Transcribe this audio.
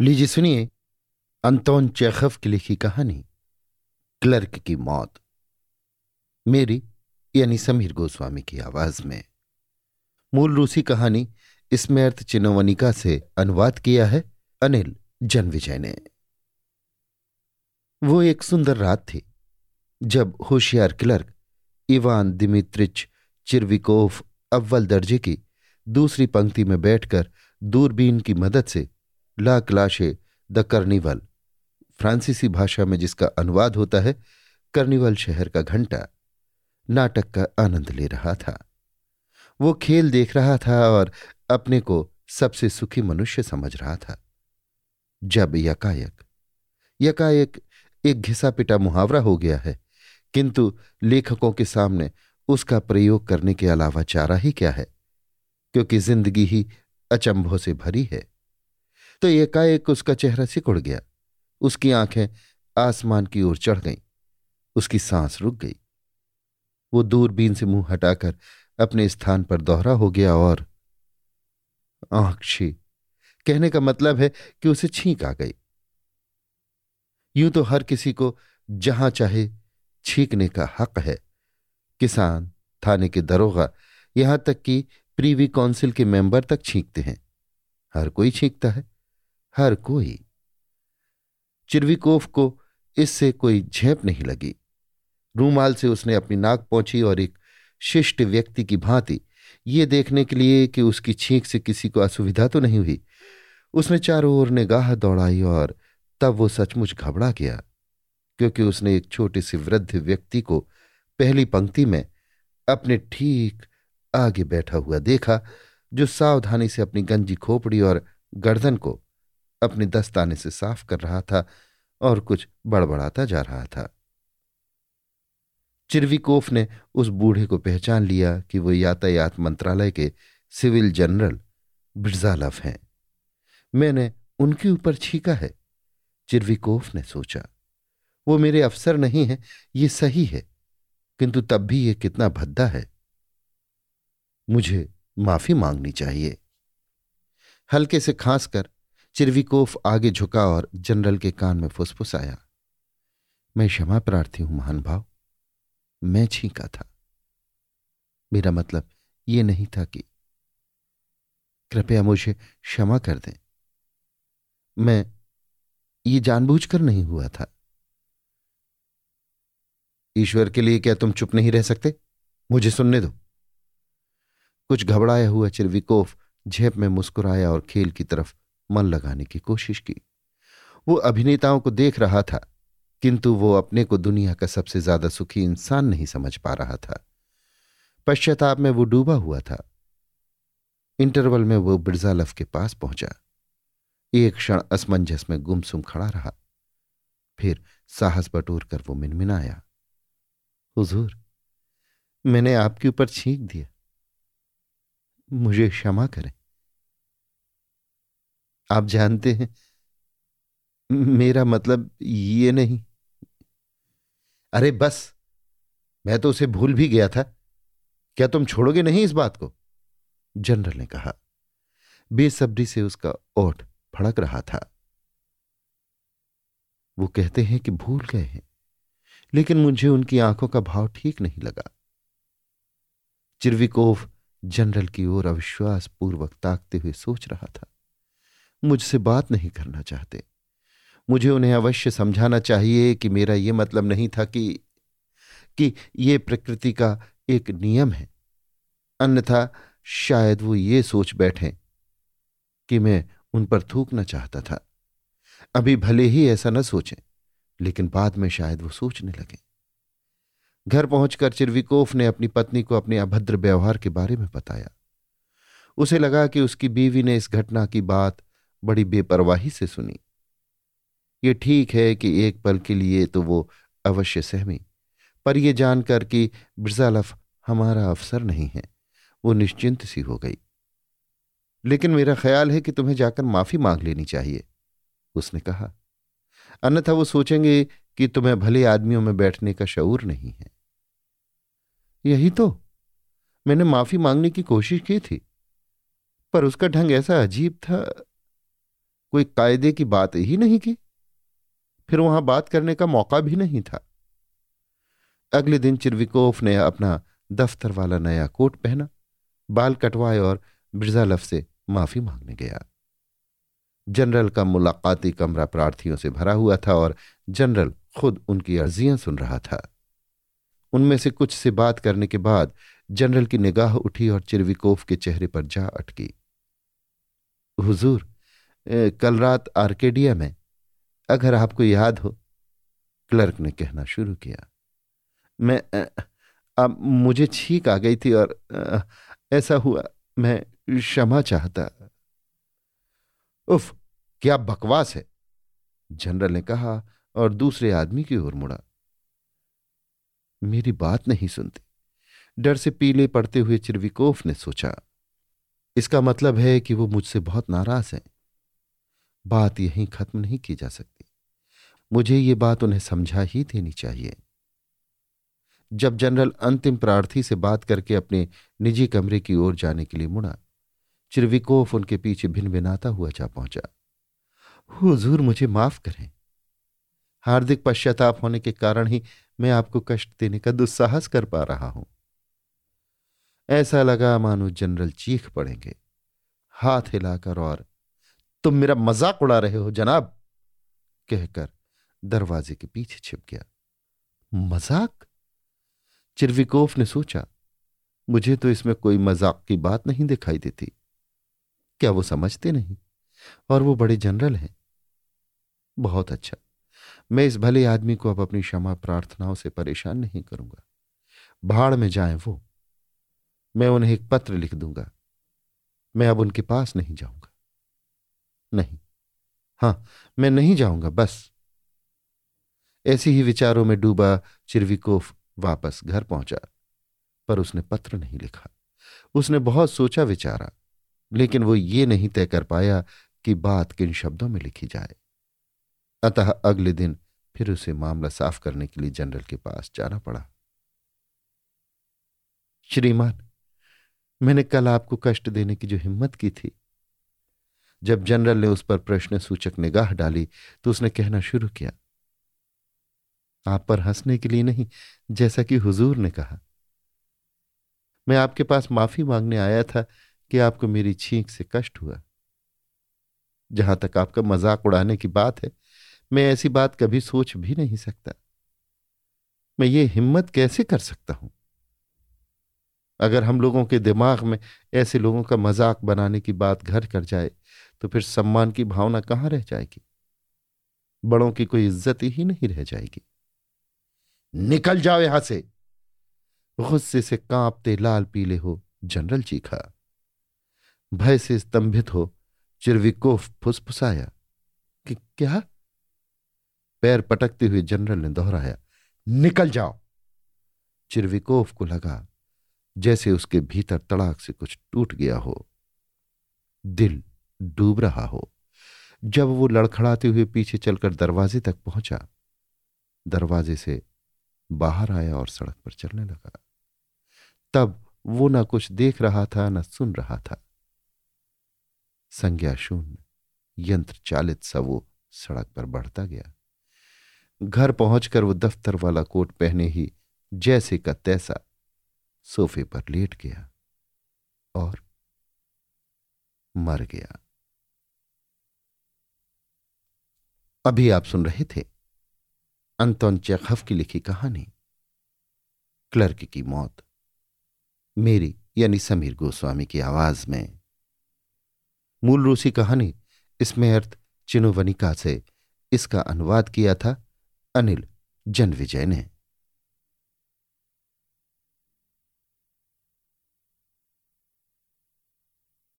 लीजिए सुनिए, Anton Chekhov की लिखी कहानी, क्लर्क की मौत। मेरी, यानी समीर गोस्वामी की आवाज़ में। मूल रूसी कहानी स्मृत चिनोवनिका से अनुवाद किया है अनिल जनविजय ने। वो एक सुंदर रात थी, जब होशियार क्लर्क इवान दिमित्रिच चिरविकोफ अव्वल दर्जे की दूसरी पंक्ति में बैठकर दूरबीन की मदद से ला क्लाशे द कर्निवल। फ्रांसीसी भाषा में जिसका अनुवाद होता है, कर्निवल शहर का घंटा, नाटक का आनंद ले रहा था। वो खेल देख रहा था और अपने को सबसे सुखी मनुष्य समझ रहा था। जब यकायक यकायक एक घिसा पिटा मुहावरा हो गया है, किंतु लेखकों के सामने उसका प्रयोग करने के अलावा चारा ही क्या है? क्योंकि ज़िंदगी ही अचंभों से भरी है। तो एकाएक उसका चेहरा सिकुड़ गया। उसकी आँखें आसमान की ओर चढ़ गईं। उसकी सांस रुक गई। वो दूरबीन से मुँह हटाकर अपने स्थान पर दोहरा हो गया और आँख छी कहने का मतलब है कि उसे छींक आ गई। यूँ तो हर किसी को जहाँ चाहे छींकने का हक है। किसान, थाने के दरोगा यहाँ तक कि प्रीवी काउंसिल के मेंबर तक छींकते हैं। हर कोई छींकता है। हर कोई। चिरविकोफ को इससे कोई झेप नहीं लगी। रूमाल से उसने अपनी नाक पहुँची और एक शिष्ट व्यक्ति की भांति ये देखने के लिए कि उसकी छींक से किसी को असुविधा तो नहीं हुई। उसने चारों ओर निगाह दौड़ाई और तब वो सचमुच घबरा गया, क्योंकि उसने एक छोटे से वृद्ध व्यक्ति को पहली पंक्ति में अपने ठीक आगे बैठा हुआ देखा, जो सावधानी से अपनी गंजी खोपड़ी और गर्दन को अपने दस्ताने से साफ़ कर रहा था और कुछ बड़बड़ाता जा रहा था। चिरविकोफ ने उस बूढ़े को पहचान लिया कि वो यातायात मंत्रालय के सिविल जनरल बिरजालव हैं। मैंने उनके ऊपर छीका है, चिरविकोफ ने सोचा। वो मेरे अफसर नहीं है, ये सही है, किंतु तब भी ये कितना भद्दा है। मुझे माफ़ी मांगनी चाहिए। हल्के से खांस कर चिरविकोफ आगे झुका और जनरल के कान में फुसफुसाया, मैं क्षमा प्रार्थी हूँ, महान भाव, मैं छींका था। मेरा मतलब ये नहीं था कि कृपया मुझे क्षमा कर दें। मैं ये जानबूझकर नहीं हुआ था। ईश्वर के लिए क्या तुम चुप नहीं रह सकते? मुझे सुनने दो। कुछ घबराया हुआ चिरविकोफ झेप में मुस्कुराया और खेल की तरफ़ मन लगाने की कोशिश की। वो अभिनेताओं को देख रहा था, किंतु वो अपने को दुनिया का सबसे ज़्यादा सुखी इंसान नहीं समझ पा रहा था। पश्चाताप में वो डूबा हुआ था। इंटरवल में वो बिरजालफ के पास पहुँचा। एक क्षण असमंजस में गुमसुम खड़ा रहा। फिर साहस बटोर कर वो मिनमिनाया। हुजूर, मैंने आपके ऊपर छींक दिया। मुझे क्षमा करें। आप जानते हैं। मेरा मतलब ये नहीं। अरे बस, मैं तो उसे भूल भी गया था। क्या तुम छोड़ोगे नहीं इस बात को? जनरल ने कहा। बेसब्री से उसका ओठ फड़क रहा था। वो कहते हैं कि भूल गए हैं, लेकिन मुझे उनकी आँखों का भाव ठीक नहीं लगा। चिरविकोव जनरल की ओर अविश्वास पूर्वक ताकते हुए सोच रहा था। मुझसे बात नहीं करना चाहते। मुझे उन्हें अवश्य समझाना चाहिए कि मेरा यह मतलब नहीं था कि कि ये प्रकृति का एक नियम है। अन्यथा शायद वो ये सोच बैठे कि मैं उन पर थूकना चाहता था। अभी भले ही ऐसा न सोचें, लेकिन बाद में शायद वो सोचने लगे। घर पहुंचकर चिरविकोफ ने अपनी पत्नी को अपने अभद्र व्यवहार के बारे में बताया। उसे लगा कि उसकी बीवी ने इस घटना की बात बड़ी बेपरवाही से सुनी। ये ठीक है कि एक पल के लिए तो वो अवश्य सहमी, पर यह जानकर कि ब्रजालफ हमारा अफसर नहीं है, वो निश्चिंत सी हो गई। लेकिन मेरा ख्याल है कि तुम्हें जाकर माफ़ी मांग लेनी चाहिए, उसने कहा। अन्यथा वो सोचेंगे कि तुम्हें भले आदमियों में बैठने का शऊर नहीं है। यही तो मैंने माफ़ी मांगने की कोशिश की थी, पर उसका ढंग ऐसा अजीब था कोई कायदे की बात ही नहीं की। फिर वहाँ बात करने का मौका भी नहीं था। अगले दिन चिरविकोफ ने अपना दफ्तर वाला नया कोट पहना, बाल कटवाए और बिरजालफ से माफ़ी मांगने गया। जनरल का मुलाकाती कमरा प्रार्थियों से भरा हुआ था और जनरल खुद उनकी अर्जियाँ सुन रहा था। उनमें से कुछ से बात करने के बाद जनरल की निगाह उठी और चिरविकोफ के चेहरे पर जा अटकी। हुजूर कल रात आर्केडिया में, अगर आपको याद हो, क्लर्क ने कहना शुरू किया। मैं अब मुझे छींक आ गई थी और ऐसा हुआ, मैं क्षमा चाहता। उफ, क्या बकवास है? जनरल ने कहा और दूसरे आदमी की ओर मुड़ा। मेरी बात नहीं सुनती। डर से पीले पड़ते हुए चिरविकोफ ने सोचा, इसका मतलब है कि वो मुझसे बहुत नाराज़ हैं। बात यहीं खत्म नहीं की जा सकती। मुझे ये बात उन्हें समझा ही देनी चाहिए। जब जनरल अंतिम प्रार्थी से बात करके अपने निजी कमरे की ओर जाने के लिए मुड़ा, चिरविकोफ उनके पीछे भिन भिनाता हुआ जा पहुँचा। हुजूर, मुझे माफ़ करें। हार्दिक पश्चाताप होने के कारण ही मैं आपको कष्ट देने का दुस्साहस कर पा रहा हूँ। ऐसा लगा मानो जनरल चीख पड़ेंगे। हाथ हिलाकर और तुम मेरा मज़ाक उड़ा रहे हो, जनाब, कहकर दरवाजे के पीछे छिप गया। मज़ाक? चिरविकोफ ने सोचा, मुझे तो इसमें कोई मज़ाक की बात नहीं दिखाई देती। क्या वो समझते नहीं? और वो बड़े जनरल हैं। बहुत अच्छा। मैं इस भले आदमी को अब अपनी क्षमा प्रार्थनाओं से परेशान नहीं करूँगा। भाड़ में जाए वो। मैं उन्हें एक पत्र लिख दूँगा। मैं अब उनके पास नहीं जाऊँगा। नहीं। हाँ, मैं नहीं जाऊँगा, बस। ऐसी ही विचारों में डूबा चिरविकोफ वापस घर पहुँचा, पर उसने पत्र नहीं लिखा। उसने बहुत सोचा विचारा, लेकिन वो ये नहीं तय कर पाया कि बात किन शब्दों में लिखी जाए। अतः अगले दिन फिर उसे मामला साफ़ करने के लिए जनरल के पास जाना पड़ा। श्रीमान, मैंने कल आपको कष्ट देने की जो हिम्मत की थी जब जनरल ने उस पर प्रश्न सूचक निगाह डाली तो उसने कहना शुरू किया, आप पर हंसने के लिए नहीं, जैसा कि हुजूर ने कहा। मैं आपके पास माफ़ी मांगने आया था कि आपको मेरी छींक से कष्ट हुआ। जहाँ तक आपका मज़ाक उड़ाने की बात है, मैं ऐसी बात कभी सोच भी नहीं सकता। मैं ये हिम्मत कैसे कर सकता हूँ? अगर हम लोगों के दिमाग में ऐसे लोगों का मज़ाक बनाने की बात घर कर जाए तो फिर सम्मान की भावना कहाँ रह जाएगी? बड़ों की कोई इज़्ज़त ही नहीं रह जाएगी। निकल जाओ यहाँ से। गुस्से से कांपते लाल पीले हो जनरल चीखा भय से स्तंभित हो चिरविकोफ फुसफुसाया। कि क्या? पैर पटकते हुए जनरल ने दोहराया, निकल जाओ। चिरविकोफ को लगा, जैसे उसके भीतर तड़ाक से कुछ टूट गया हो। दिल डूब रहा हो। जब वो लड़खड़ाते हुए पीछे चलकर दरवाजे तक पहुँचा, दरवाजे से बाहर आया और सड़क पर चलने लगा। तब वो ना कुछ देख रहा था, न सुन रहा था। संज्ञा शून्य, यंत्र चालित सा वो सड़क पर बढ़ता गया। घर पहुंचकर वो दफ्तर वाला कोट पहने ही, जैसे का तैसा, सोफे पर लेट गया और मर गया। अभी आप सुन रहे थे अंतोन चेखफ की लिखी कहानी। क्लर्क की मौत। मेरी, यानी समीर गोस्वामी की आवाज़ में। मूल रूसी कहानी, इसमें अर्थ चिनुवनिका से इसका अनुवाद किया था अनिल जनविजय ने।